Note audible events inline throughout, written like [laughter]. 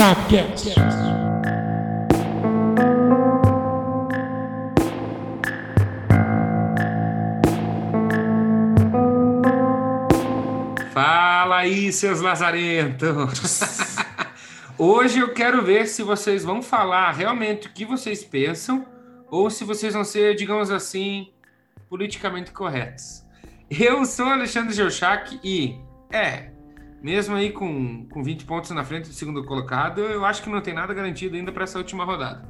Chapcast. Fala aí, seus lazarentos! [laughs] Hoje eu quero ver se vocês vão falar realmente o que vocês pensam ou se vocês vão ser, digamos assim, politicamente corretos. Eu sou Alexandre Geuchac e, é, mesmo aí com, com 20 pontos na frente do segundo colocado, eu acho que não tem nada garantido ainda para essa última rodada.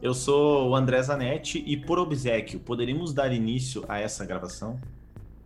Eu sou o André Zanetti e, por obsequio, poderíamos dar início a essa gravação?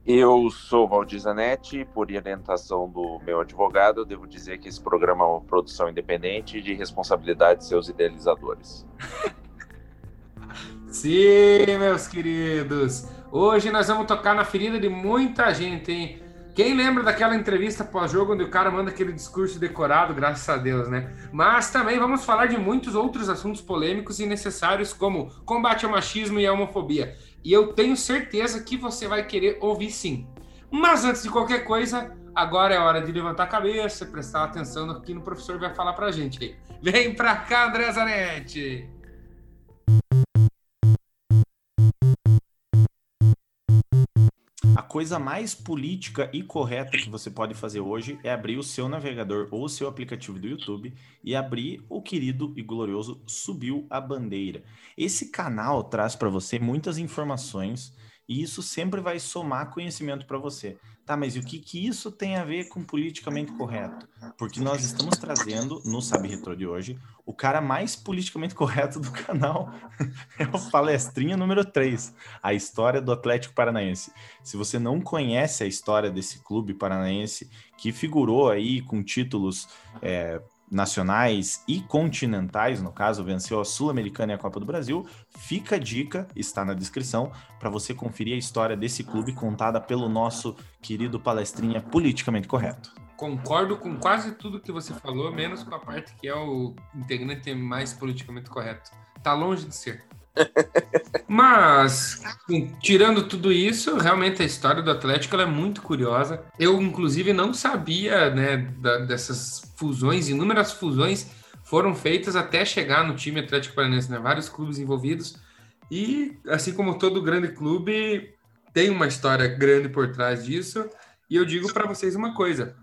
Eu sou Valdir Zanetti, por orientação do meu advogado, eu devo dizer que esse programa é uma produção independente de responsabilidade de seus idealizadores. [laughs] Sim, meus queridos. Hoje nós vamos tocar na ferida de muita gente, hein? Quem lembra daquela entrevista pós-jogo onde o cara manda aquele discurso decorado, graças a Deus, né? Mas também vamos falar de muitos outros assuntos polêmicos e necessários, como combate ao machismo e à homofobia. E eu tenho certeza que você vai querer ouvir sim. Mas antes de qualquer coisa, agora é hora de levantar a cabeça, prestar atenção no que o professor vai falar pra gente. Vem pra cá, André Zanetti! Coisa mais política e correta que você pode fazer hoje é abrir o seu navegador ou o seu aplicativo do YouTube e abrir o querido e glorioso Subiu a Bandeira. Esse canal traz para você muitas informações e isso sempre vai somar conhecimento para você. Tá, mas e o que, que isso tem a ver com politicamente correto? Porque nós estamos trazendo, no Sabe Retro de hoje, o cara mais politicamente [laughs] correto do canal. [laughs] é o Palestrinha número 3, a história do Atlético Paranaense. Se você não conhece a história desse clube paranaense, que figurou aí com títulos é, nacionais e continentais, no caso, venceu a Sul-Americana e a Copa do Brasil. Fica a dica, está na descrição, para você conferir a história desse clube contada pelo nosso querido palestrinha politicamente correto. Concordo com quase tudo que você falou, menos com a parte que é o integrante mais politicamente correto. Tá longe de ser. Mas, tirando tudo isso, realmente a história do Atlético é muito curiosa. Eu, inclusive, não sabia né, da, dessas fusões, inúmeras fusões foram feitas até chegar no time Atlético Paranaense, né? Vários clubes envolvidos. E, assim como todo grande clube, tem uma história grande por trás disso. E eu digo para vocês uma coisa: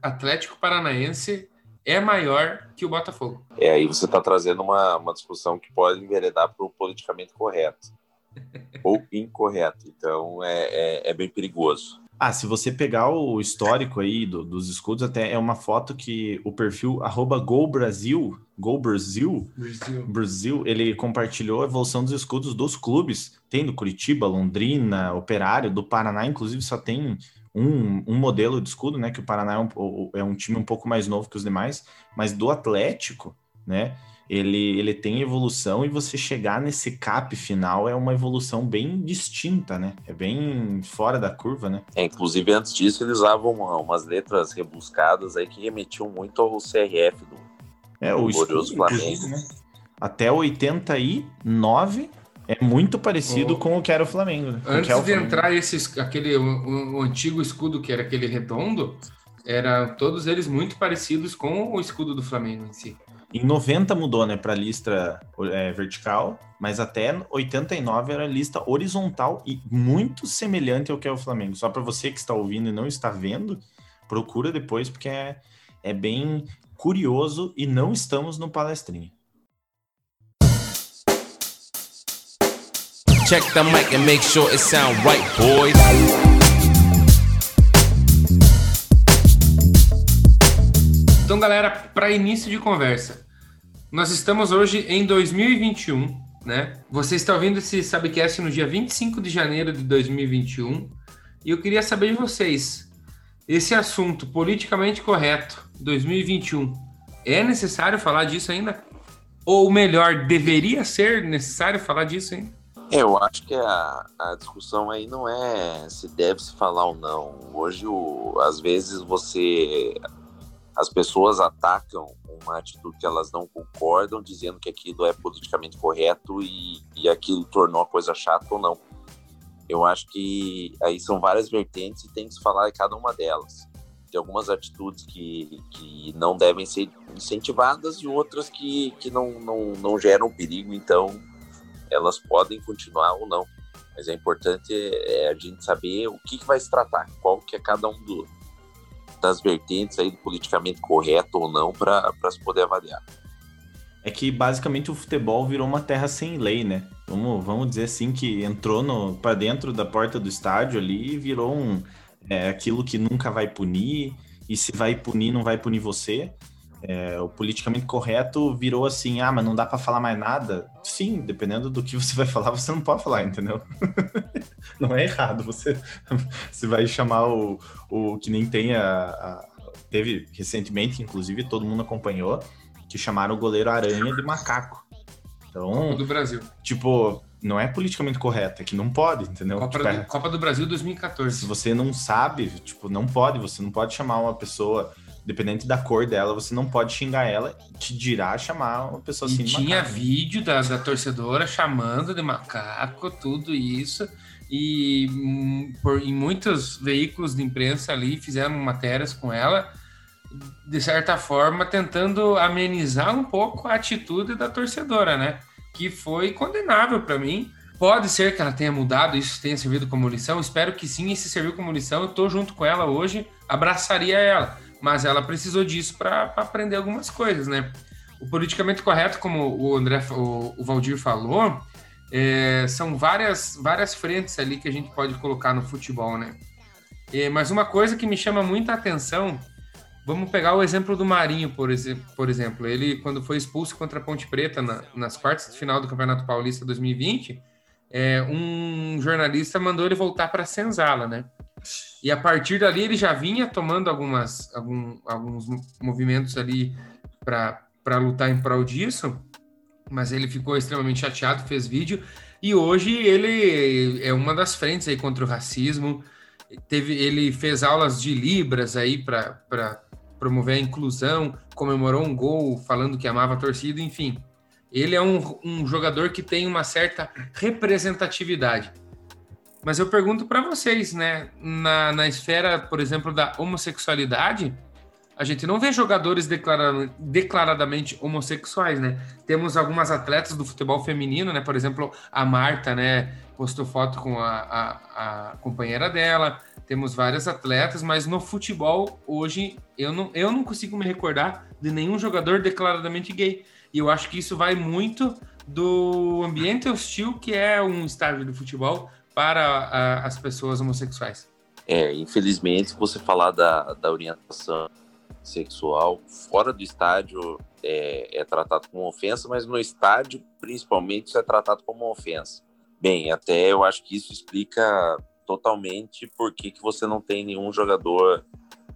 Atlético Paranaense é maior que o Botafogo. É, aí você está trazendo uma, uma discussão que pode enveredar para o politicamente correto [laughs] ou incorreto. Então é, é, é, bem perigoso. Ah, se você pegar o histórico aí do, dos escudos, até é uma foto que o perfil arroba GoBrasil, GoBrasil, Brasil. Brasil, ele compartilhou a evolução dos escudos dos clubes. Tem do Curitiba, Londrina, Operário, do Paraná, inclusive só tem um, um modelo de escudo, né? Que o Paraná é um, é um time um pouco mais novo que os demais, mas do Atlético, né? Ele, ele tem evolução e você chegar nesse cap final é uma evolução bem distinta, né? É bem fora da curva, né? É, inclusive antes disso eles usavam umas letras rebuscadas aí que remetiam muito ao CRF do, é, do o glorioso Flamengo. Né? Até 89 é muito parecido oh. com o que era o Flamengo. Né? Antes de Flamengo. entrar esse, aquele o, o, antigo escudo que era aquele redondo, era todos eles muito parecidos com o escudo do Flamengo em si. Em 90 mudou, né, para lista é, vertical, mas até 89 era lista horizontal e muito semelhante ao que é o Flamengo. Só para você que está ouvindo e não está vendo, procura depois porque é, é bem curioso e não estamos no palestrinho. Check the mic and make sure it sound right, boys. Então, galera, para início de conversa, nós estamos hoje em 2021, né? Você está ouvindo esse Sabcast no dia 25 de janeiro de 2021 e eu queria saber de vocês, esse assunto politicamente correto 2021, é necessário falar disso ainda? Ou melhor, deveria ser necessário falar disso ainda? Eu acho que a, a discussão aí não é se deve se falar ou não. Hoje, o, às vezes, você. As pessoas atacam uma atitude que elas não concordam, dizendo que aquilo é politicamente correto e, e aquilo tornou a coisa chata ou não. Eu acho que aí são várias vertentes e tem que se falar de cada uma delas. tem algumas atitudes que, que não devem ser incentivadas e outras que, que não, não, não geram perigo, então elas podem continuar ou não. Mas é importante é, a gente saber o que, que vai se tratar, qual que é cada um do, das vertentes aí do politicamente correto ou não para se poder avaliar. É que basicamente o futebol virou uma terra sem lei, né? Vamos, vamos dizer assim que entrou para dentro da porta do estádio ali e virou um, é, aquilo que nunca vai punir, e se vai punir, não vai punir você. É, o politicamente correto virou assim, ah, mas não dá para falar mais nada. Sim, dependendo do que você vai falar, você não pode falar, entendeu? [laughs] não é errado. Você, você vai chamar o, o que nem tem a, a, Teve recentemente, inclusive, todo mundo acompanhou, que chamaram o goleiro Aranha de macaco. Então. Copa do Brasil. Tipo, não é politicamente correto, é que não pode, entendeu? Copa, tipo, do, é... Copa do Brasil 2014. Se você não sabe, tipo, não pode, você não pode chamar uma pessoa dependente da cor dela, você não pode xingar ela, te dirá chamar uma pessoa assim. E tinha macaco. vídeo da, da torcedora chamando de macaco, tudo isso. E hum, por, em muitos veículos de imprensa ali fizeram matérias com ela, de certa forma, tentando amenizar um pouco a atitude da torcedora, né? Que foi condenável para mim. Pode ser que ela tenha mudado, isso tenha servido como lição. Espero que sim, e se serviu como lição, eu tô junto com ela hoje, abraçaria ela mas ela precisou disso para aprender algumas coisas, né? O politicamente correto, como o André, o, o Valdir falou, é, são várias, várias frentes ali que a gente pode colocar no futebol, né? É, mas uma coisa que me chama muita atenção, vamos pegar o exemplo do Marinho, por, por exemplo. Ele, quando foi expulso contra a Ponte Preta na, nas quartas de final do Campeonato Paulista 2020, é, um jornalista mandou ele voltar para a Senzala, né? E a partir dali ele já vinha tomando algumas, algum, alguns movimentos ali para lutar em prol disso, mas ele ficou extremamente chateado, fez vídeo, e hoje ele é uma das frentes aí contra o racismo. Teve, ele fez aulas de Libras aí para promover a inclusão, comemorou um gol falando que amava a torcida, enfim. Ele é um, um jogador que tem uma certa representatividade. Mas eu pergunto para vocês, né? Na, na esfera, por exemplo, da homossexualidade, a gente não vê jogadores declara, declaradamente homossexuais, né? Temos algumas atletas do futebol feminino, né? Por exemplo, a Marta, né? Postou foto com a, a, a companheira dela. Temos várias atletas, mas no futebol, hoje, eu não, eu não consigo me recordar de nenhum jogador declaradamente gay. E eu acho que isso vai muito do ambiente hostil que é um estádio de futebol, para a, as pessoas homossexuais. É, infelizmente, se você falar da, da orientação sexual fora do estádio é, é, tratado como ofensa, mas no estádio, principalmente, isso é tratado como ofensa. Bem, até eu acho que isso explica totalmente por que, que você não tem nenhum jogador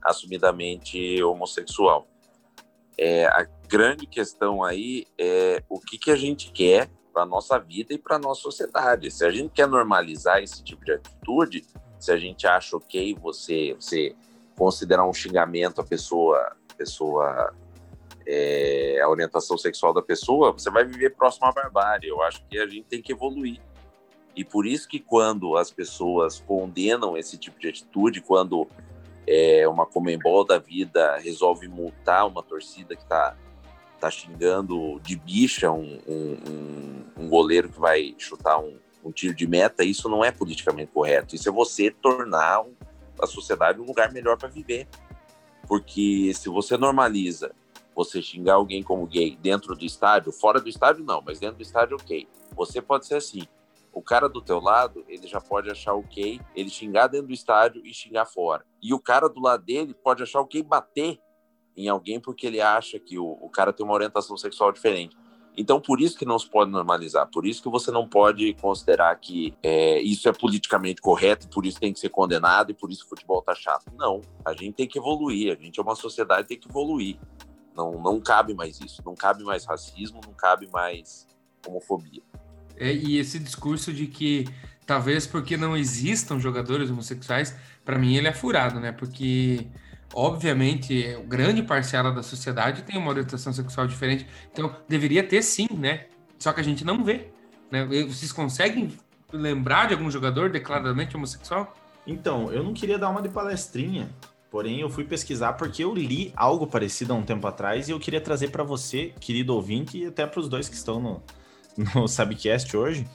assumidamente homossexual. É, a grande questão aí é o que, que a gente quer para nossa vida e para nossa sociedade. Se a gente quer normalizar esse tipo de atitude, se a gente acha ok você você considerar um xingamento a pessoa pessoa é, a orientação sexual da pessoa, você vai viver próximo à barbárie. Eu acho que a gente tem que evoluir. E por isso que quando as pessoas condenam esse tipo de atitude, quando é, uma Comembol da vida resolve multar uma torcida que está tá xingando de bicha um, um, um goleiro que vai chutar um, um, tiro de meta, isso não é politicamente correto. Isso é você tornar a sociedade um lugar melhor para viver. Porque se você normaliza você xingar alguém como gay dentro do estádio, fora do estádio não, mas dentro do estádio ok. Você pode ser assim. O cara do teu lado, ele já pode achar ok ele xingar dentro do estádio e xingar fora. E o cara do lado dele pode achar ok bater em alguém porque ele acha que o, o cara tem uma orientação sexual diferente. Então, por isso que não se pode normalizar, por isso que você não pode considerar que é, isso é politicamente correto, por isso tem que ser condenado e por isso o futebol tá chato. Não, a gente tem que evoluir, a gente é uma sociedade tem que evoluir. Não, não cabe mais isso, não cabe mais racismo, não cabe mais homofobia. É, e esse discurso de que talvez porque não existam jogadores homossexuais, para mim ele é furado, né? Porque obviamente, grande parcela da sociedade tem uma orientação sexual diferente. Então, deveria ter sim, né? Só que a gente não vê. Né? Vocês conseguem lembrar de algum jogador declaradamente homossexual? Então, eu não queria dar uma de palestrinha, Porém, eu fui pesquisar porque eu li algo parecido há um tempo atrás e eu queria trazer para você, querido ouvinte, e até para os dois que estão no, no Sabcast hoje,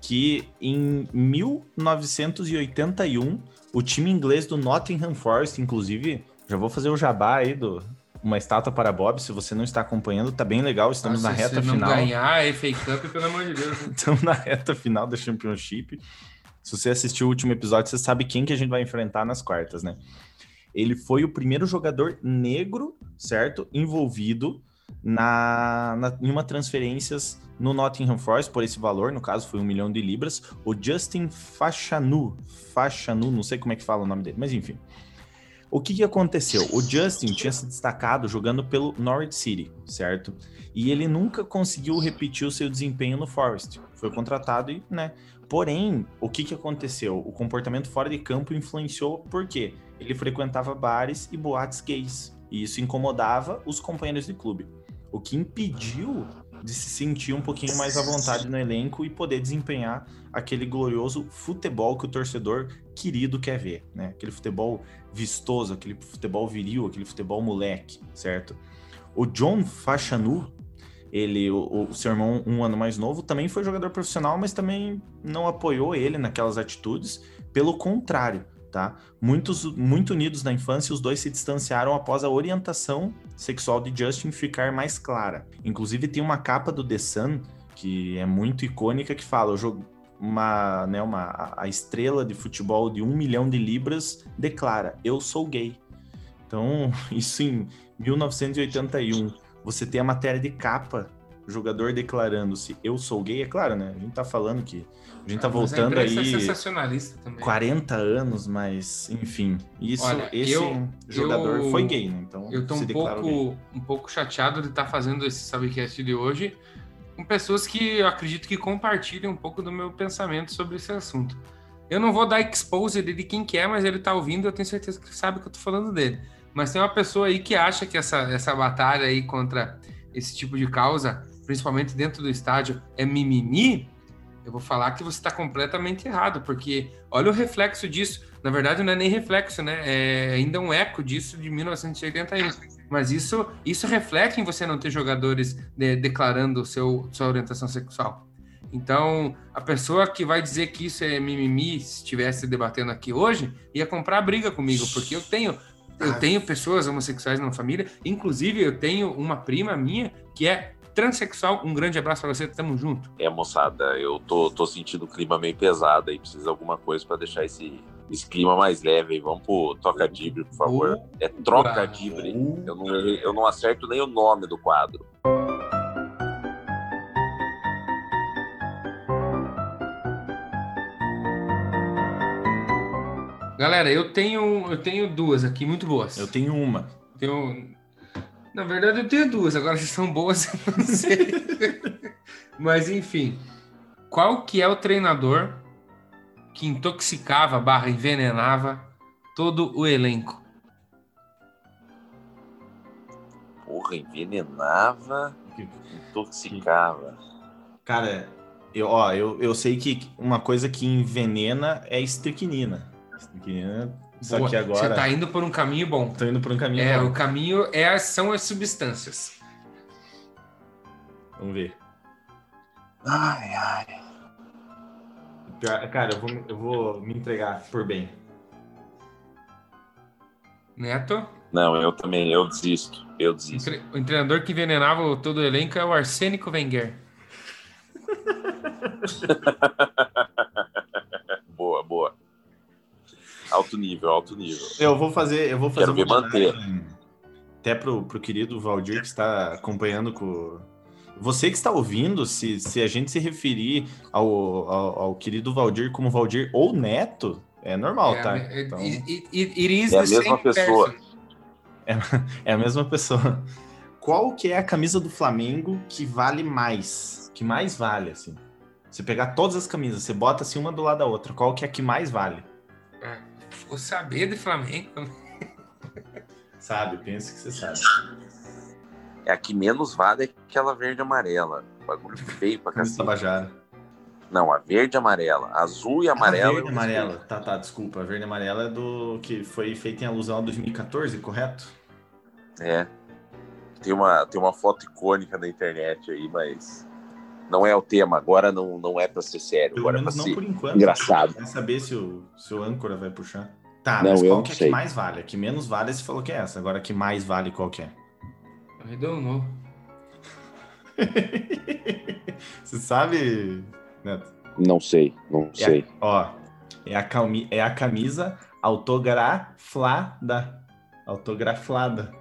que em 1981, o time inglês do Nottingham Forest, inclusive, já vou fazer o jabá aí do uma estátua para Bob, se você não está acompanhando, tá bem legal, estamos Nossa, na reta final. Se não ganhar a FA Cup, pelo amor de Deus. [laughs] estamos na reta final da Championship. Se você assistiu o último episódio, você sabe quem que a gente vai enfrentar nas quartas, né? Ele foi o primeiro jogador negro, certo? Envolvido na, na, em uma transferências no Nottingham Forest por esse valor, no caso foi um milhão de libras, o Justin Fachanu, Fachanu, não sei como é que fala o nome dele, mas enfim. O que, que aconteceu? O Justin tinha se destacado jogando pelo Norwich City, certo? E ele nunca conseguiu repetir o seu desempenho no Forest. Foi contratado e, né, Porém, o que, que aconteceu? O comportamento fora de campo influenciou porque ele frequentava bares e boates gays. E isso incomodava os companheiros de clube. O que impediu de se sentir um pouquinho mais à vontade no elenco e poder desempenhar aquele glorioso futebol que o torcedor querido quer ver, né? Aquele futebol vistoso, aquele futebol viril, aquele futebol moleque, certo? O John Fashanu, ele, o, o, seu irmão, um ano mais novo, também foi jogador profissional, mas também não apoiou ele naquelas atitudes. Pelo contrário, tá? Muitos, muito unidos na infância, os dois se distanciaram após a orientação sexual de Justin ficar mais clara. Inclusive, tem uma capa do The Sun, que é muito icônica, que fala: uma, né, uma, a estrela de futebol de um milhão de libras declara: Eu sou gay. Então, [laughs] isso em 1981 você tem a matéria de capa, jogador declarando-se eu sou gay, é claro, né? A gente tá falando que a gente tá ah, voltando aí é sensacionalista também. 40 anos, mas enfim, isso Olha, esse eu, jogador eu, foi gay, né? Então, eu tô um pouco um pouco chateado de estar tá fazendo esse subcast de hoje com pessoas que eu acredito que compartilham um pouco do meu pensamento sobre esse assunto. Eu não vou dar expose de quem que é, mas ele tá ouvindo, eu tenho certeza que sabe que eu tô falando dele. Mas tem uma pessoa aí que acha que essa, essa batalha aí contra esse tipo de causa, principalmente dentro do estádio, é mimimi. Eu vou falar que você está completamente errado, porque olha o reflexo disso. Na verdade, não é nem reflexo, né? É ainda um eco disso de 1981. Mas isso, isso reflete em você não ter jogadores de, declarando seu, sua orientação sexual. Então, a pessoa que vai dizer que isso é mimimi, se estivesse debatendo aqui hoje, ia comprar briga comigo, porque eu tenho eu tenho pessoas homossexuais na família, inclusive eu tenho uma prima minha que é transexual. Um grande abraço para você, tamo junto. É, moçada, eu tô, tô sentindo o clima meio pesado aí, precisa de alguma coisa para deixar esse, esse clima mais leve aí. Vamos pro Toca Dibre, por favor. É Troca Dibre. Eu não, eu não acerto nem o nome do quadro. Galera, eu tenho, eu tenho duas aqui muito boas. Eu tenho uma. Tenho... Na verdade, eu tenho duas. Agora, se são boas, [laughs] eu não sei. Mas, enfim. Qual que é o treinador que intoxicava barra envenenava todo o elenco? Porra, envenenava, intoxicava. Cara, eu, ó, eu, eu sei que uma coisa que envenena é estricnina. Só Boa. que agora. Você tá indo por um caminho bom. Tô indo por um caminho é, bom. O caminho é, são as substâncias. Vamos ver. Ai, ai. Cara, eu vou, eu vou me entregar por bem. Neto? Não, eu também, eu desisto. Eu desisto. O treinador que envenenava todo o elenco é o Arsênico Wenger. [laughs] Alto nível, alto nível. Eu vou fazer, eu vou fazer Quero ver manter. Até pro, pro querido Valdir que está acompanhando com você que está ouvindo, se, se a gente se referir ao, ao, ao querido Valdir como Valdir ou Neto, é normal, é, tá? É, então, it, it, é a mesma pessoa. É, é, a mesma pessoa. Qual que é a camisa do Flamengo que vale mais? Que mais vale, assim? Você pegar todas as camisas, você bota assim uma do lado da outra. Qual que é a que mais vale? É. Vou saber de Flamengo. [laughs] Sabe, pensa que você sabe. É a que menos vale é aquela verde amarela. Bagulho feio pra cacete. Tabajara. Não, a verde e amarela. Azul e amarela. A verde e amarela. Tá, tá, desculpa. A verde e amarela é do que foi feita em alusão a 2014, correto? É. Tem uma, tem uma foto icônica na internet aí, mas não é o tema. Agora não, não é para ser sério. Pelo agora é menos pra não ser por enquanto. engraçado. Quer saber se o, se o âncora vai puxar? Tá, Não, mas qual que é sei. que mais vale? A que menos vale você falou que é essa. Agora a que mais vale qual que é? I don't know. você sabe, Neto? Não sei, não É a- sei. ó, é a, calmi- é a camisa autografada. Autografada.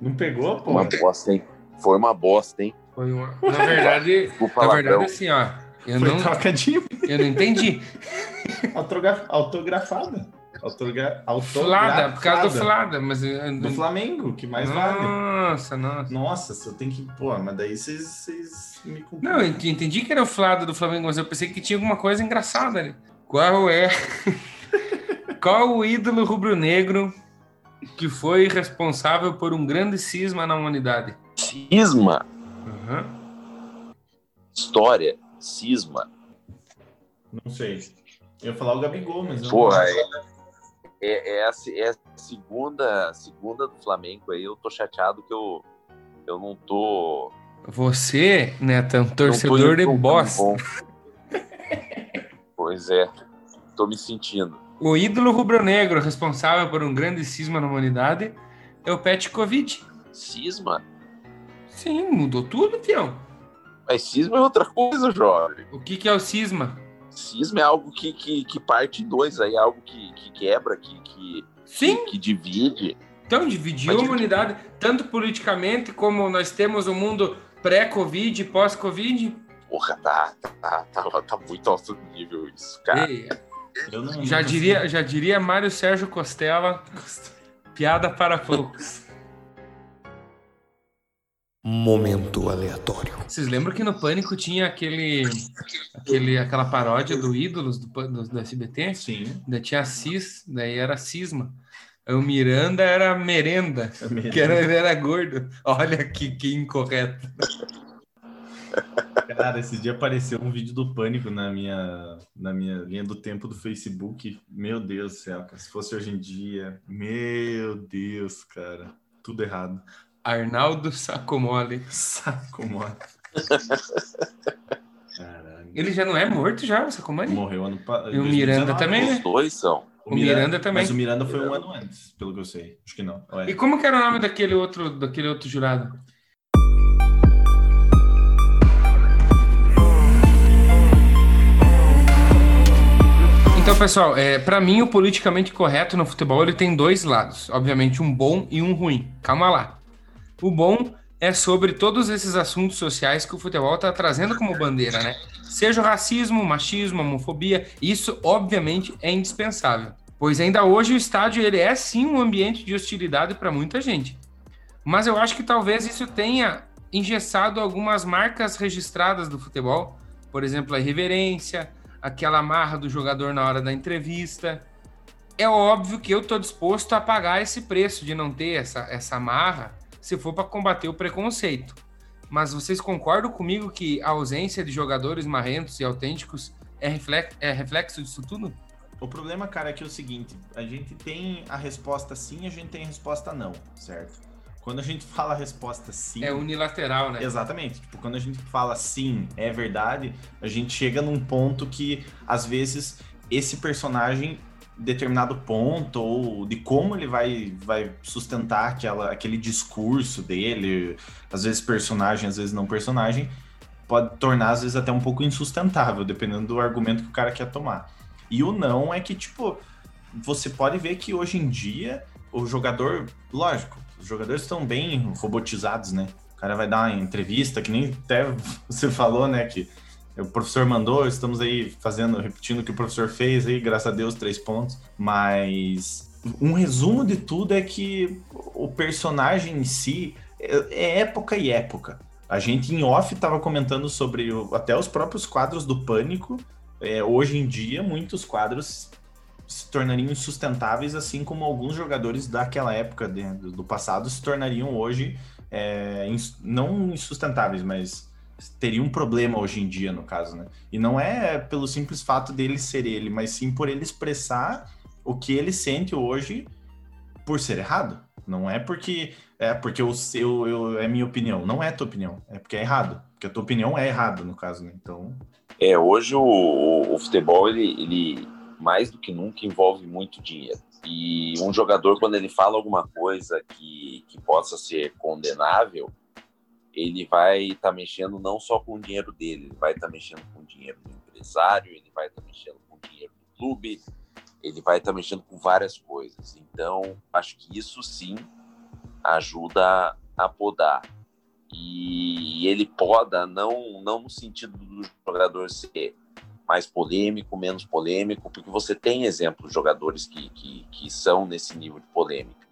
Não pegou, pô? Uma bosta, hein? Foi uma bosta, hein? Foi uma... Na verdade, [laughs] Desculpa, na verdade, assim, ó. Eu Foi não, eu não entendi. [laughs] Autogra- autografada. Autogra... Flada, por causa do. Flada, mas. eu Do não- Flamengo, que mais vale. Nossa, nossa. Nossa, eu tenho que. Pô, mas daí vocês, me. Não, eu ent- entendi que era o Flada do Flamengo, mas eu pensei que tinha alguma coisa engraçada ali. Qual é. [laughs] Qual o ídolo rubro-negro que foi responsável por um grande cisma na humanidade? Cisma, Aham. história, cisma. Não sei. Eu ia falar o Gabigol, mas. eu não- Porra, é, é, é a, é a segunda, segunda do Flamengo aí. Eu tô chateado que eu, eu não tô. Você, Neto, é um torcedor de bosta. Pois é, tô me sentindo. O ídolo rubro-negro responsável por um grande cisma na humanidade é o Pet Covid. Cisma? Sim, mudou tudo, Tião. Mas cisma é outra coisa, jovem. O que, que é o cisma? Cisma é algo que, que, que parte em dois aí, algo que, que quebra, que, que, Sim, que divide. então dividiu a humanidade, tanto politicamente como nós temos o mundo pré-Covid e pós-Covid. Porra, tá, tá, tá, tá muito alto nível isso, cara. E Eu não, Já diria, já diria Mário Sérgio Costela, [laughs] piada para poucos. Momento aleatório. Vocês lembram que no Pânico tinha aquele, aquele aquela paródia do Ídolos do, do, do SBT? Sim. Daí tinha Cis, daí era Cisma. O Miranda era Merenda, mesmo. que era, ele era gordo. Olha que, que incorreto. Cara, esses dias apareceu um vídeo do Pânico na minha, na minha linha do tempo do Facebook. Meu Deus do céu. Se fosse hoje em dia. Meu Deus, cara. Tudo errado. Arnaldo Sacomole. Saco, mano. Caralho. Ele já não é morto já, o Sacomole? Morreu ano passado. E o Miranda também, né? Os dois são. O Miranda também. Mas o Miranda foi um ano antes, pelo que eu sei. Acho que não. É? E como que era o nome daquele outro, daquele outro jurado? Então, pessoal, é, para mim o politicamente correto no futebol ele tem dois lados, obviamente um bom e um ruim. Calma lá. O bom é sobre todos esses assuntos sociais que o futebol está trazendo como bandeira, né? Seja o racismo, machismo, homofobia, isso obviamente é indispensável, pois ainda hoje o estádio ele é sim um ambiente de hostilidade para muita gente. Mas eu acho que talvez isso tenha engessado algumas marcas registradas do futebol, por exemplo, a irreverência, aquela marra do jogador na hora da entrevista. É óbvio que eu estou disposto a pagar esse preço de não ter essa, essa marra se for para combater o preconceito. Mas vocês concordam comigo que a ausência de jogadores marrentos e autênticos é reflexo, é reflexo disso tudo? O problema, cara, é que é o seguinte: a gente tem a resposta sim, a gente tem a resposta não, certo? Quando a gente [laughs] fala a resposta sim. É unilateral, né? Exatamente. Tipo, quando a gente fala sim, é verdade, a gente chega num ponto que, às vezes, esse personagem, determinado ponto, ou de como ele vai, vai sustentar aquela, aquele discurso dele, às vezes personagem, às vezes não personagem, pode tornar, às vezes, até um pouco insustentável, dependendo do argumento que o cara quer tomar. E o não é que, tipo, você pode ver que hoje em dia o jogador, lógico, os jogadores estão bem robotizados, né? O cara vai dar uma entrevista, que nem até [laughs] você falou, né? Que o professor mandou, estamos aí fazendo, repetindo o que o professor fez aí, graças a Deus, três pontos. Mas um resumo de tudo é que o personagem em si é é época e época. A gente em off estava comentando sobre o- até os próprios quadros do Pânico. É, hoje em dia, muitos quadros se tornariam insustentáveis, assim como alguns jogadores daquela época de- do passado se tornariam hoje é, ins- não insustentáveis, mas teria um problema hoje em dia, no caso, né? E não é pelo simples fato dele ser ele, mas sim por ele expressar o que ele sente hoje por ser errado. Não é porque é porque o seu eu, é minha opinião, não é tua opinião, é porque é errado, porque a tua opinião é errada no caso, né? Então, é, hoje o, o futebol ele, ele mais do que nunca envolve muito dinheiro. E um jogador, quando ele fala alguma coisa que, que possa ser condenável, ele vai estar tá mexendo não só com o dinheiro dele, ele vai estar tá mexendo com o dinheiro do empresário, ele vai estar tá mexendo com o dinheiro do clube, ele vai estar tá mexendo com várias coisas. Então, acho que isso sim ajuda a podar. E ele poda não, não no sentido do jogador ser mais polêmico, menos polêmico, porque você tem exemplos de jogadores que, que, que são nesse nível de polêmica,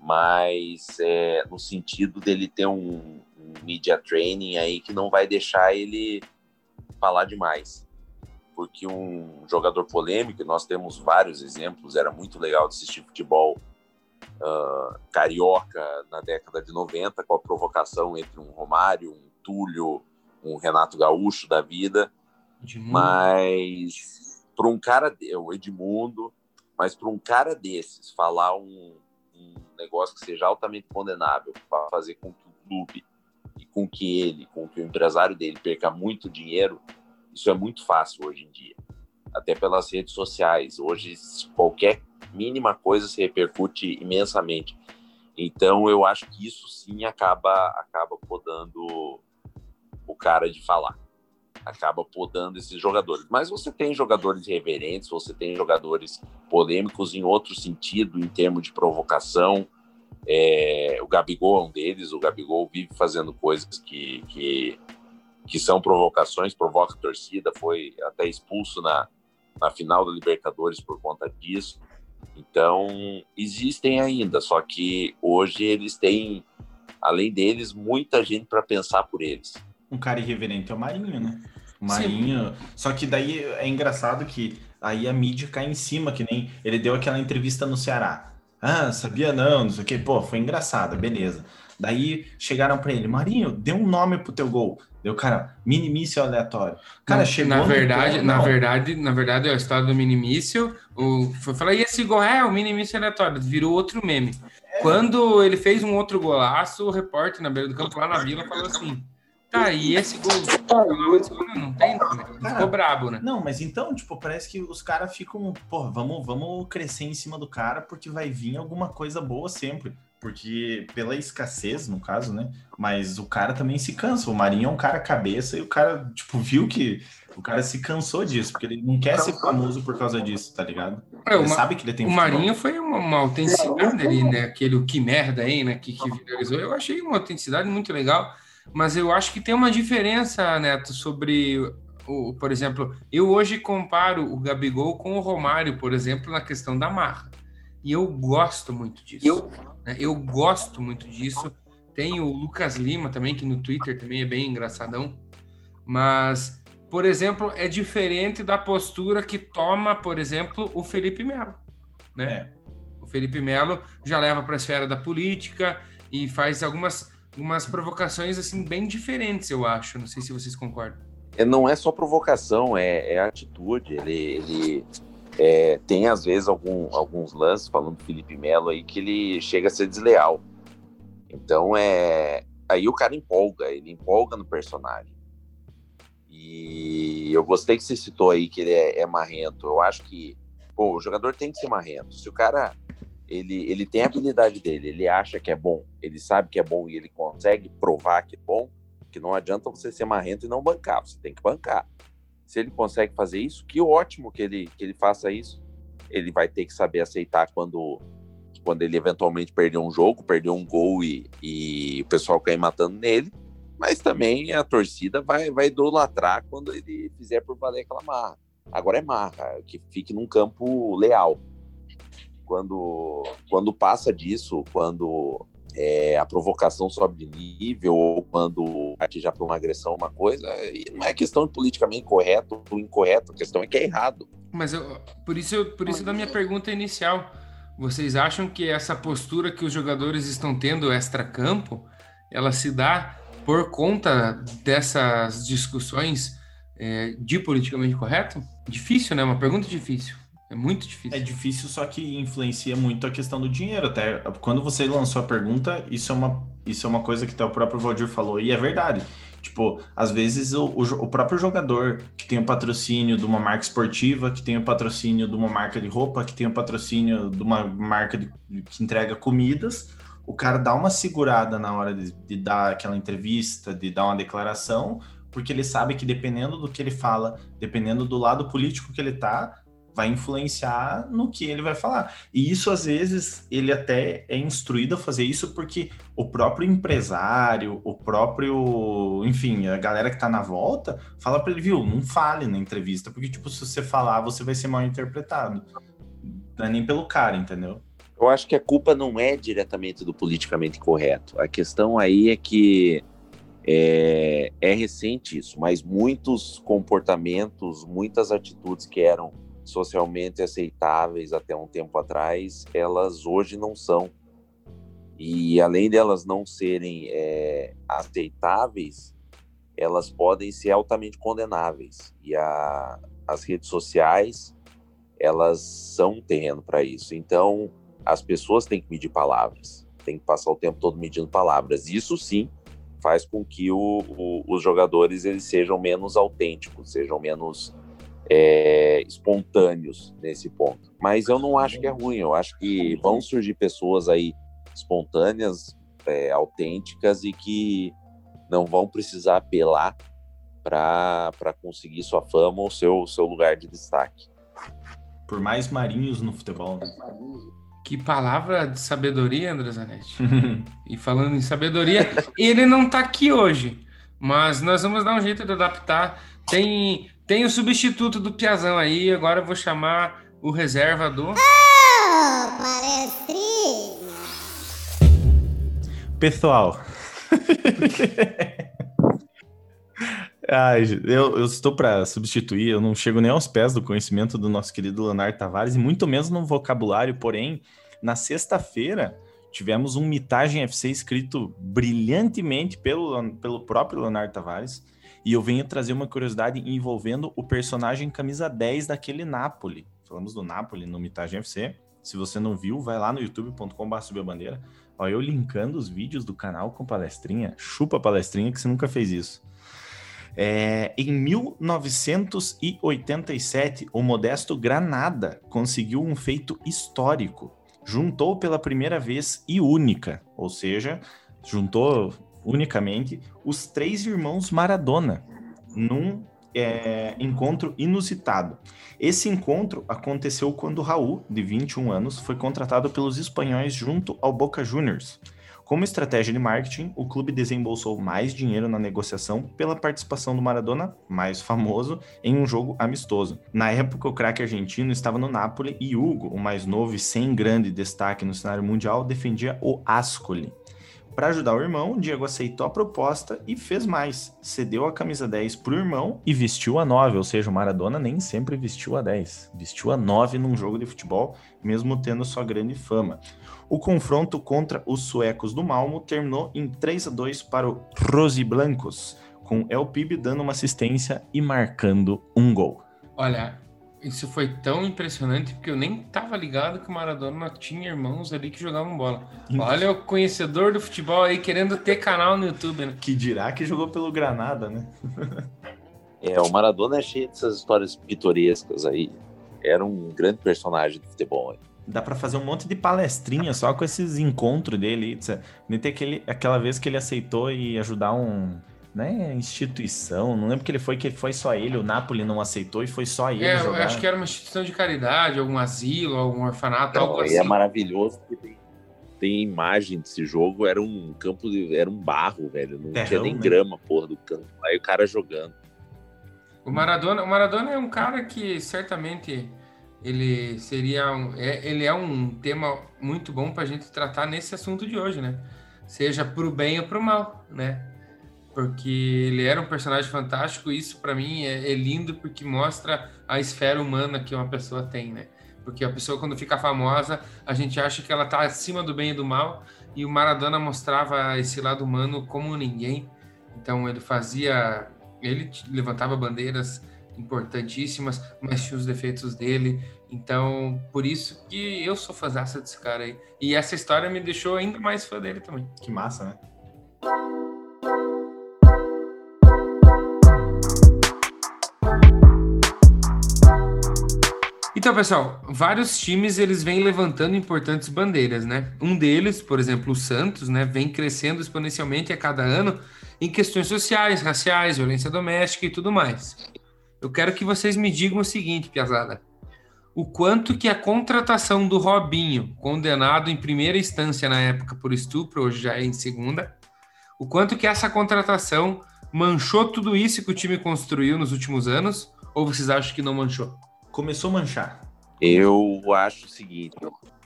mas é, no sentido dele ter um, um media training aí que não vai deixar ele falar demais porque um jogador polêmico, nós temos vários exemplos, era muito legal assistir futebol uh, carioca na década de 90, com a provocação entre um Romário, um Túlio, um Renato Gaúcho da vida. Edmundo. Mas para um cara, o Edmundo, mas para um cara desses falar um, um negócio que seja altamente condenável, para fazer com que o clube com que ele, com que o empresário dele perca muito dinheiro, isso é muito fácil hoje em dia, até pelas redes sociais. Hoje, qualquer mínima coisa se repercute imensamente. Então, eu acho que isso sim acaba, acaba podando o cara de falar. Acaba podando esses jogadores. Mas você tem jogadores reverentes, você tem jogadores polêmicos em outro sentido, em termos de provocação. É, o Gabigol é um deles. O Gabigol vive fazendo coisas que, que que são provocações, provoca torcida, foi até expulso na, na final da Libertadores por conta disso. Então, existem ainda, só que hoje eles têm, além deles, muita gente para pensar por eles. Um cara irreverente é o Marinho, né? O Marinho. Sim. Só que daí é engraçado que aí a mídia cai em cima, que nem ele deu aquela entrevista no Ceará. Ah, sabia não, não sei o que. Pô, foi engraçada, beleza. Daí chegaram para ele, Marinho, dê um nome pro teu gol. Deu, cara, minimício aleatório. Cara, chegou. Na verdade, na verdade, na verdade, é o estado do minimício. O, foi falar, e esse gol é o minimício aleatório, virou outro meme. É. Quando ele fez um outro golaço, o repórter na beira do campo lá na vila falou assim: Tá, e esse gol não tem, ficou brabo, né? Não, mas então, tipo, parece que os caras ficam, pô, vamos, vamos crescer em cima do cara porque vai vir alguma coisa boa sempre porque pela escassez, no caso, né? Mas o cara também se cansa. O Marinho é um cara cabeça e o cara, tipo, viu que o cara se cansou disso, porque ele não quer ser famoso por causa disso, tá ligado? É, ele uma, sabe que ele tem O futebol. Marinho foi uma, uma autenticidade ali, né? Aquele que merda aí, né? Que, que viralizou. Eu achei uma autenticidade muito legal, mas eu acho que tem uma diferença, Neto, sobre o, por exemplo, eu hoje comparo o Gabigol com o Romário, por exemplo, na questão da marra. E eu gosto muito disso. Eu, né? eu gosto muito disso. Tem o Lucas Lima também, que no Twitter também é bem engraçadão. Mas, por exemplo, é diferente da postura que toma, por exemplo, o Felipe Melo. Né? É. O Felipe Melo já leva para a esfera da política e faz algumas, algumas provocações assim bem diferentes, eu acho. Não sei se vocês concordam. É, não é só provocação, é, é atitude. Ele, ele é, tem às vezes algum, alguns lances, falando do Felipe Melo aí, que ele chega a ser desleal. Então é. Aí o cara empolga, ele empolga no personagem. E eu gostei que você citou aí que ele é, é marrento. Eu acho que pô, o jogador tem que ser marrento. Se o cara ele, ele tem a habilidade dele, ele acha que é bom, ele sabe que é bom e ele consegue provar que é bom, que não adianta você ser marrento e não bancar, você tem que bancar. Se ele consegue fazer isso, que ótimo que ele, que ele faça isso. Ele vai ter que saber aceitar quando, quando ele eventualmente perder um jogo, perder um gol e, e o pessoal cair matando nele. Mas também a torcida vai, vai idolatrar quando ele fizer por valer aquela marra. Agora é marra, que fique num campo leal. Quando, quando passa disso, quando é, a provocação sobe de nível, ou quando parte já para uma agressão, uma coisa, não é questão de politicamente correto ou incorreto, a questão é que é errado. Mas eu, por isso, por isso da minha pergunta inicial, vocês acham que essa postura que os jogadores estão tendo extra-campo, ela se dá por conta dessas discussões é, de politicamente correto? Difícil, né? Uma pergunta difícil. É muito difícil. É difícil, só que influencia muito a questão do dinheiro. Até quando você lançou a pergunta, isso é uma, isso é uma coisa que até o próprio Valdir falou, e é verdade. Tipo, às vezes o, o, o, próprio jogador que tem o patrocínio de uma marca esportiva, que tem o patrocínio de uma marca de roupa, que tem o patrocínio de uma marca de, que entrega comidas, o cara dá uma segurada na hora de, de dar aquela entrevista, de dar uma declaração, porque ele sabe que dependendo do que ele fala, dependendo do lado político que ele tá, vai influenciar no que ele vai falar. E isso, às vezes, ele até é instruído a fazer isso porque o próprio empresário, o próprio, enfim, a galera que tá na volta, fala para ele, viu, não fale na entrevista, porque, tipo, se você falar, você vai ser mal interpretado. Não é nem pelo cara, entendeu? Eu acho que a culpa não é diretamente do politicamente correto. A questão aí é que é, é recente isso, mas muitos comportamentos, muitas atitudes que eram socialmente aceitáveis até um tempo atrás, elas hoje não são. E além delas não serem é, aceitáveis, elas podem ser altamente condenáveis. E a, as redes sociais, elas são um terreno para isso. Então, as pessoas têm que medir palavras, têm que passar o tempo todo medindo palavras. Isso sim faz com que o, o, os jogadores eles sejam menos autênticos, sejam menos é, espontâneos nesse ponto. Mas eu não acho que é ruim, eu acho que vão surgir pessoas aí espontâneas, é, autênticas e que não vão precisar apelar para conseguir sua fama ou seu, seu lugar de destaque. Por mais marinhos no futebol. Né? Que palavra de sabedoria, André Zanetti. [laughs] e falando em sabedoria, ele não está aqui hoje, mas nós vamos dar um jeito de adaptar. Tem tem o substituto do Piazão aí, agora eu vou chamar o reserva do. Oh, palestrinha! Pessoal. [laughs] Ai, eu, eu estou para substituir, eu não chego nem aos pés do conhecimento do nosso querido Leonardo Tavares, e muito menos no vocabulário, porém, na sexta-feira tivemos um Mitagem FC escrito brilhantemente pelo, pelo próprio Leonardo Tavares, e eu venho trazer uma curiosidade envolvendo o personagem camisa 10 daquele Napoli. Falamos do Napoli no Mitagem FC. Se você não viu, vai lá no youtube.com.br bandeira. Ó, eu linkando os vídeos do canal com palestrinha. Chupa palestrinha que você nunca fez isso. É, em 1987, o modesto Granada conseguiu um feito histórico. Juntou pela primeira vez e única, ou seja, juntou unicamente os três irmãos Maradona num é, encontro inusitado. Esse encontro aconteceu quando Raul, de 21 anos, foi contratado pelos espanhóis junto ao Boca Juniors. Como estratégia de marketing, o clube desembolsou mais dinheiro na negociação pela participação do Maradona, mais famoso, em um jogo amistoso. Na época, o craque argentino estava no Napoli e Hugo, o mais novo e sem grande destaque no cenário mundial, defendia o Ascoli. Para ajudar o irmão, Diego aceitou a proposta e fez mais. Cedeu a camisa 10 para o irmão e vestiu a 9, ou seja, o Maradona nem sempre vestiu a 10. Vestiu a 9 num jogo de futebol, mesmo tendo sua grande fama. O confronto contra os suecos do Malmo terminou em 3 a 2 para o Rosiblancos, com El Pib dando uma assistência e marcando um gol. Olha, isso foi tão impressionante porque eu nem tava ligado que o Maradona tinha irmãos ali que jogavam bola. Olha o conhecedor do futebol aí querendo ter canal no YouTube, né? Que dirá que jogou pelo Granada, né? [laughs] é, o Maradona é cheio dessas histórias pitorescas aí. Era um grande personagem do futebol. Dá para fazer um monte de palestrinha só com esses encontros dele. Nem tem aquele, aquela vez que ele aceitou e ajudar um né, instituição, não lembro que ele foi, que foi só ele, o Napoli não aceitou e foi só ele é, jogar. Eu acho que era uma instituição de caridade, algum asilo, algum orfanato, não, algo assim. é maravilhoso porque tem, tem imagem desse jogo, era um campo, de, era um barro, velho, não Terrão, tinha nem né? grama, porra, do campo, aí o cara jogando. O Maradona, o Maradona é um cara que certamente ele seria um, é, ele é um tema muito bom para a gente tratar nesse assunto de hoje, né? Seja para o bem ou para o mal, né? Porque ele era um personagem fantástico. E isso para mim é, é, lindo porque mostra a esfera humana que uma pessoa tem, né? Porque a pessoa quando fica famosa, a gente acha que ela tá acima do bem e do mal, e o Maradona mostrava esse lado humano como ninguém. Então ele fazia, ele levantava bandeiras importantíssimas, mas tinha os defeitos dele. Então, por isso que eu sou fãzaça desse cara aí. E essa história me deixou ainda mais fã dele também. Que massa, né? Então, pessoal, vários times eles vêm levantando importantes bandeiras, né? Um deles, por exemplo, o Santos, né, vem crescendo exponencialmente a cada ano em questões sociais, raciais, violência doméstica e tudo mais. Eu quero que vocês me digam o seguinte, Piazada. O quanto que a contratação do Robinho, condenado em primeira instância na época por estupro, hoje já é em segunda, o quanto que essa contratação manchou tudo isso que o time construiu nos últimos anos, ou vocês acham que não manchou? Começou a manchar. Eu acho o seguinte,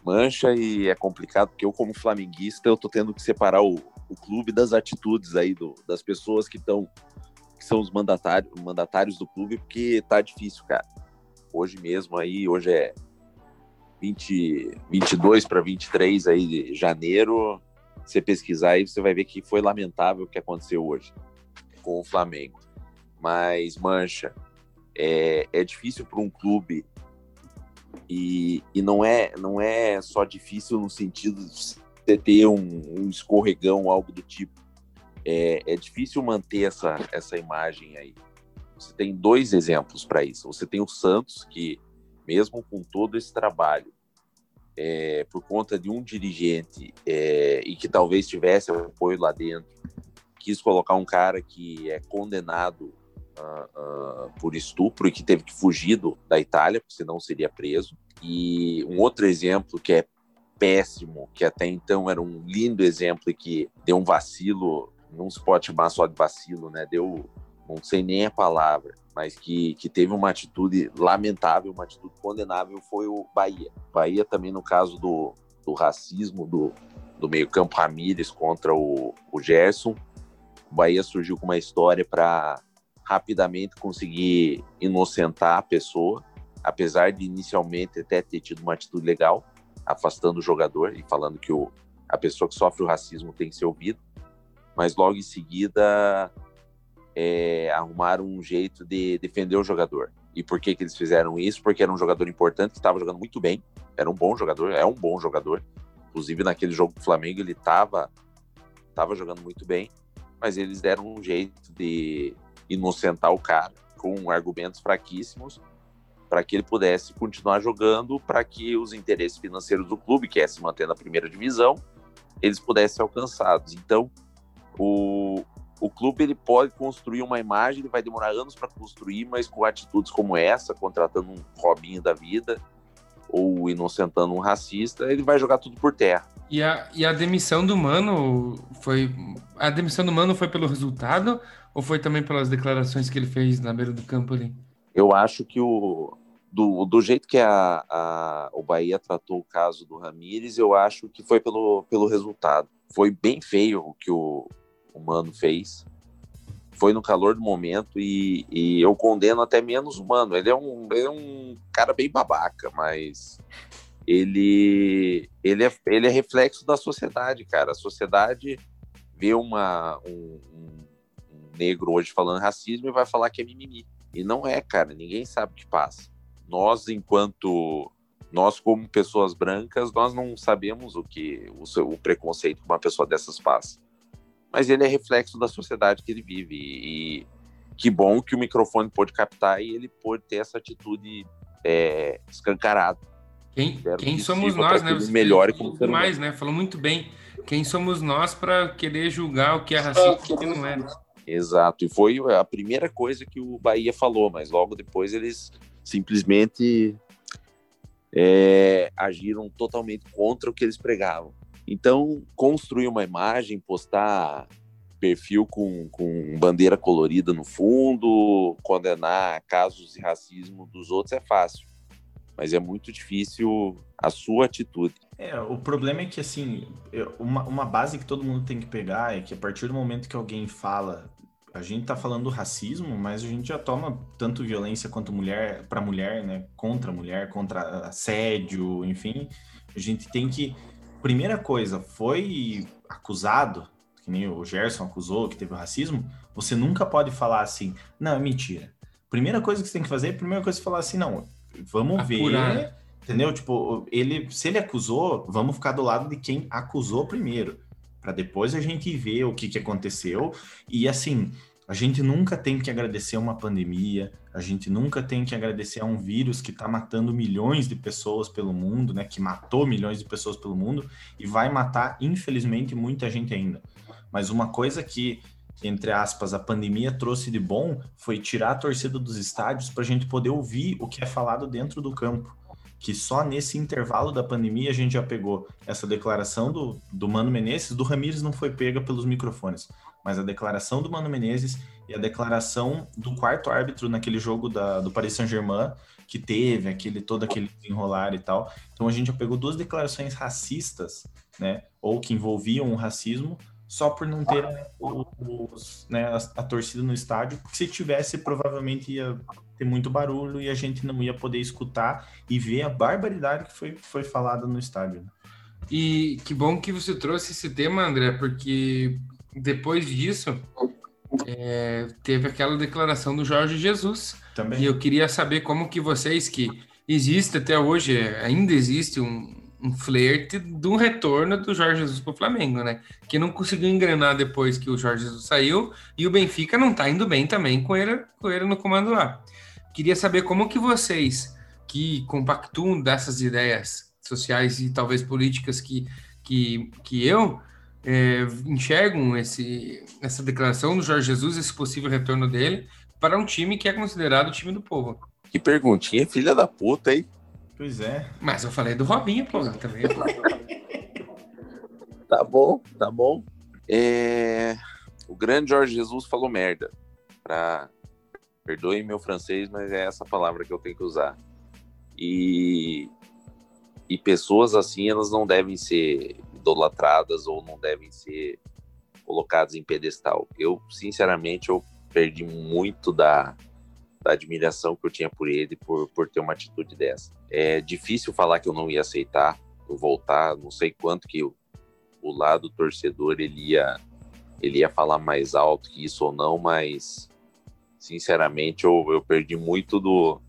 mancha e é complicado, porque eu, como flamenguista, eu tô tendo que separar o, o clube das atitudes aí do, das pessoas que estão que são os mandatários, mandatários do clube, porque tá difícil, cara. Hoje mesmo aí, hoje é 20, 22 para 23 aí de janeiro. Você pesquisar aí, você vai ver que foi lamentável o que aconteceu hoje com o Flamengo. Mas mancha, é, é difícil para um clube e, e não é não é só difícil no sentido de ter um, um escorregão, algo do tipo é, é difícil manter essa, essa imagem aí. Você tem dois exemplos para isso. Você tem o Santos, que, mesmo com todo esse trabalho, é, por conta de um dirigente é, e que talvez tivesse apoio lá dentro, quis colocar um cara que é condenado uh, uh, por estupro e que teve que fugir da Itália, porque senão seria preso. E um outro exemplo que é péssimo, que até então era um lindo exemplo e que deu um vacilo não se pode chamar só de vacilo, né? Deu, não sei nem a palavra, mas que, que teve uma atitude lamentável, uma atitude condenável foi o Bahia. Bahia também no caso do, do racismo do, do meio-campo Ramírez contra o, o Gerson. O Bahia surgiu com uma história para rapidamente conseguir inocentar a pessoa, apesar de inicialmente até ter tido uma atitude legal, afastando o jogador e falando que o, a pessoa que sofre o racismo tem que ser ouvida mas logo em seguida é, arrumaram um jeito de defender o jogador. E por que, que eles fizeram isso? Porque era um jogador importante, que estava jogando muito bem, era um bom jogador, é um bom jogador. Inclusive naquele jogo do Flamengo ele estava tava jogando muito bem, mas eles deram um jeito de inocentar o cara com argumentos fraquíssimos para que ele pudesse continuar jogando, para que os interesses financeiros do clube, que é se manter na primeira divisão, eles pudessem ser alcançados. Então, o, o clube ele pode construir uma imagem, ele vai demorar anos para construir, mas com atitudes como essa, contratando um Robinho da vida ou inocentando um racista, ele vai jogar tudo por terra. E a, e a demissão do Mano foi. A demissão do Mano foi pelo resultado ou foi também pelas declarações que ele fez na beira do campo ali? Eu acho que o. Do, do jeito que a, a, o Bahia tratou o caso do Ramires, eu acho que foi pelo, pelo resultado. Foi bem feio o que o, o Mano fez. Foi no calor do momento e, e eu condeno até menos o Mano. Ele é um, ele é um cara bem babaca, mas ele, ele, é, ele é reflexo da sociedade, cara. A sociedade vê uma, um, um, negro hoje falando racismo e vai falar que é mimimi. E não é, cara. Ninguém sabe o que passa. Nós, enquanto nós como pessoas brancas, nós não sabemos o que o, seu, o preconceito que uma pessoa dessas passa mas ele é reflexo da sociedade que ele vive. E que bom que o microfone pôde captar e ele pôde ter essa atitude é, escancarada. Quem, quem que somos nós, né? Você melhor como ser mais, né? Falou muito bem. Quem somos nós para querer julgar o que é racista e o que não é? Exato. E foi a primeira coisa que o Bahia falou, mas logo depois eles simplesmente é, agiram totalmente contra o que eles pregavam. Então, construir uma imagem, postar perfil com, com bandeira colorida no fundo, condenar casos de racismo dos outros é fácil. Mas é muito difícil a sua atitude. É, o problema é que, assim, uma, uma base que todo mundo tem que pegar é que a partir do momento que alguém fala a gente tá falando do racismo, mas a gente já toma tanto violência quanto mulher para mulher, né? Contra mulher, contra assédio, enfim. A gente tem que primeira coisa, foi acusado, que nem o Gerson acusou que teve racismo, você nunca pode falar assim, não, é mentira. Primeira coisa que você tem que fazer, primeira coisa é falar assim, não, vamos Apurar. ver, entendeu? Tipo, ele, se ele acusou, vamos ficar do lado de quem acusou primeiro, para depois a gente ver o que, que aconteceu. E assim, a gente nunca tem que agradecer uma pandemia, a gente nunca tem que agradecer a um vírus que está matando milhões de pessoas pelo mundo, né? Que matou milhões de pessoas pelo mundo e vai matar, infelizmente, muita gente ainda. Mas uma coisa que, entre aspas, a pandemia trouxe de bom foi tirar a torcida dos estádios para a gente poder ouvir o que é falado dentro do campo. Que só nesse intervalo da pandemia a gente já pegou essa declaração do, do Mano Menezes, do Ramires não foi pega pelos microfones, mas a declaração do Mano Menezes e a declaração do quarto árbitro naquele jogo da, do Paris Saint-Germain, que teve aquele todo aquele enrolar e tal. Então a gente já pegou duas declarações racistas, né, ou que envolviam o racismo, só por não ter os, né, a, a, torcida no estádio, porque se tivesse, provavelmente ia ter muito barulho e a gente não ia poder escutar e ver a barbaridade que foi, foi falada no estádio. E que bom que você trouxe esse tema, André, porque depois disso, é, teve aquela declaração do Jorge Jesus. Também. E eu queria saber como que vocês, que existe até hoje, ainda existe um, um flerte do retorno do Jorge Jesus para o Flamengo, né? Que não conseguiu engrenar depois que o Jorge Jesus saiu e o Benfica não está indo bem também com ele, com ele no comando lá. Queria saber como que vocês, que compactuam dessas ideias sociais e talvez políticas que, que, que eu, é, enxergam esse, essa declaração do Jorge Jesus, esse possível retorno dele, para um time que é considerado o time do povo. Que perguntinha, filha da puta, hein? Pois é. Mas eu falei do Robinho, pô, também. [laughs] Tá bom, tá bom. É... O grande Jorge Jesus falou merda. Pra... Perdoe meu francês, mas é essa palavra que eu tenho que usar. E e pessoas assim elas não devem ser idolatradas ou não devem ser colocadas em pedestal. Eu, sinceramente, eu perdi muito da, da admiração que eu tinha por ele por, por ter uma atitude dessa. É difícil falar que eu não ia aceitar voltar, não sei quanto que o, lado torcedor ele ia ele ia falar mais alto que isso ou não, mas sinceramente eu, eu perdi muito do,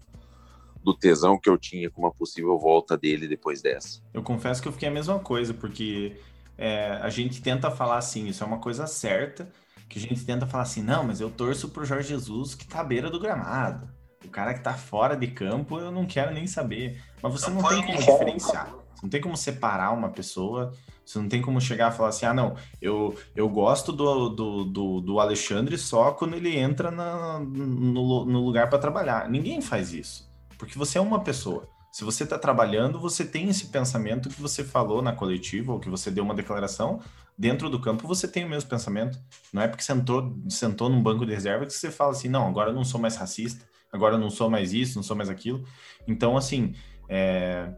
do tesão que eu tinha com uma possível volta dele depois dessa. Eu confesso que eu fiquei a mesma coisa, porque é, a gente tenta falar assim, isso é uma coisa certa, que a gente tenta falar assim, não, mas eu torço pro Jorge Jesus que tá à beira do gramado. O cara que tá fora de campo, eu não quero nem saber. Mas você não, não tem como diferenciar. Você não tem como separar uma pessoa. Você não tem como chegar e falar assim, ah, não, eu, eu gosto do, do, do, do Alexandre só quando ele entra na, no, no lugar para trabalhar. Ninguém faz isso. Porque você é uma pessoa. Se você está trabalhando, você tem esse pensamento que você falou na coletiva ou que você deu uma declaração. Dentro do campo, você tem o mesmo pensamento. Não é porque sentou, sentou num banco de reserva que você fala assim: não, agora eu não sou mais racista, agora eu não sou mais isso, não sou mais aquilo. Então, assim, é...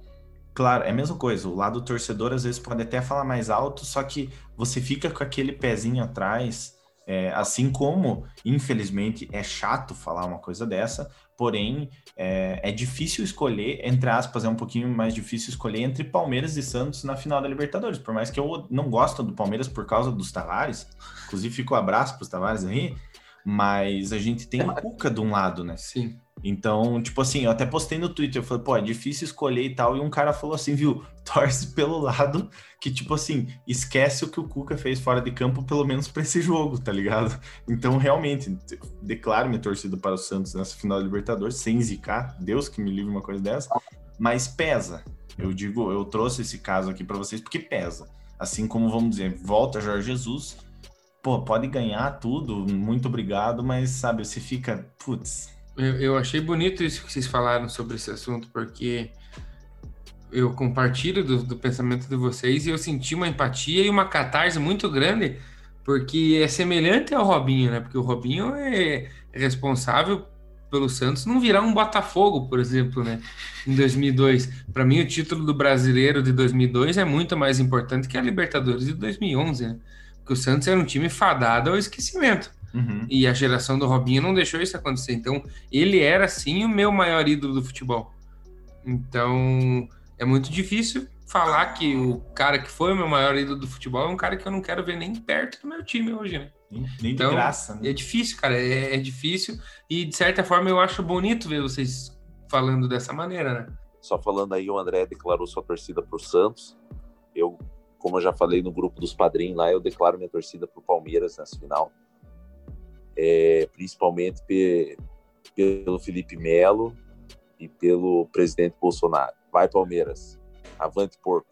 claro, é a mesma coisa. O lado torcedor às vezes pode até falar mais alto, só que você fica com aquele pezinho atrás. É, assim como, infelizmente, é chato falar uma coisa dessa, porém é, é, difícil escolher, entre aspas, é um pouquinho mais difícil escolher entre Palmeiras e Santos na final da Libertadores, por mais que eu não gosto do Palmeiras por causa dos Tavares, inclusive fica um abraço para os Tavares aí, mas a gente tem o Cuca de um lado, né? Sim. Então, tipo assim, eu até postei no Twitter, eu falei, pô, é difícil escolher e tal, e um cara falou assim, viu, [laughs] torce pelo lado que, tipo assim, esquece o que o Cuca fez fora de campo, pelo menos para esse jogo, tá ligado? [laughs] Então, realmente, declaro minha torcida para o Santos nessa final da Libertadores, sem zicar, Deus que me livre uma coisa dessa, mas pesa. Eu digo, eu trouxe esse caso aqui para vocês porque pesa. Assim como, vamos dizer, volta Jorge Jesus, pô, pode ganhar tudo, muito obrigado, mas, sabe, você fica, putz, eu, eu achei bonito isso que vocês falaram sobre esse assunto, porque eu compartilho do, do, pensamento de vocês e eu senti uma empatia e uma catarse muito grande, porque é semelhante ao Robinho, né? Porque o Robinho é responsável pelo Santos não virar um Botafogo, por exemplo, né? Em 2002. Para mim, o título do brasileiro de 2002 é muito mais importante que a Libertadores de 2011, né? Porque o Santos era um time fadado ao esquecimento. Uhum. E a geração do Robinho não deixou isso acontecer. Então, ele era sim o meu maior ídolo do futebol. Então, é muito difícil falar que o cara que foi o meu maior ídolo do futebol é um cara que eu não quero ver nem perto do meu time hoje, né? Nem, nem Então, de graça, né? É difícil, cara, é, é difícil e de certa forma eu acho bonito ver vocês falando dessa maneira, né? Só falando aí, o André declarou sua torcida pro Santos. Eu, como eu já falei no grupo dos padrinhos lá, eu declaro minha torcida pro Palmeiras nessa final. É, principalmente pe- pelo Felipe Melo e pelo presidente Bolsonaro. Vai, Palmeiras. Avante, porco.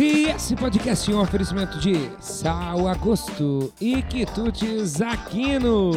E esse podcast é um oferecimento de Sal Agosto e Quitutes Aquino.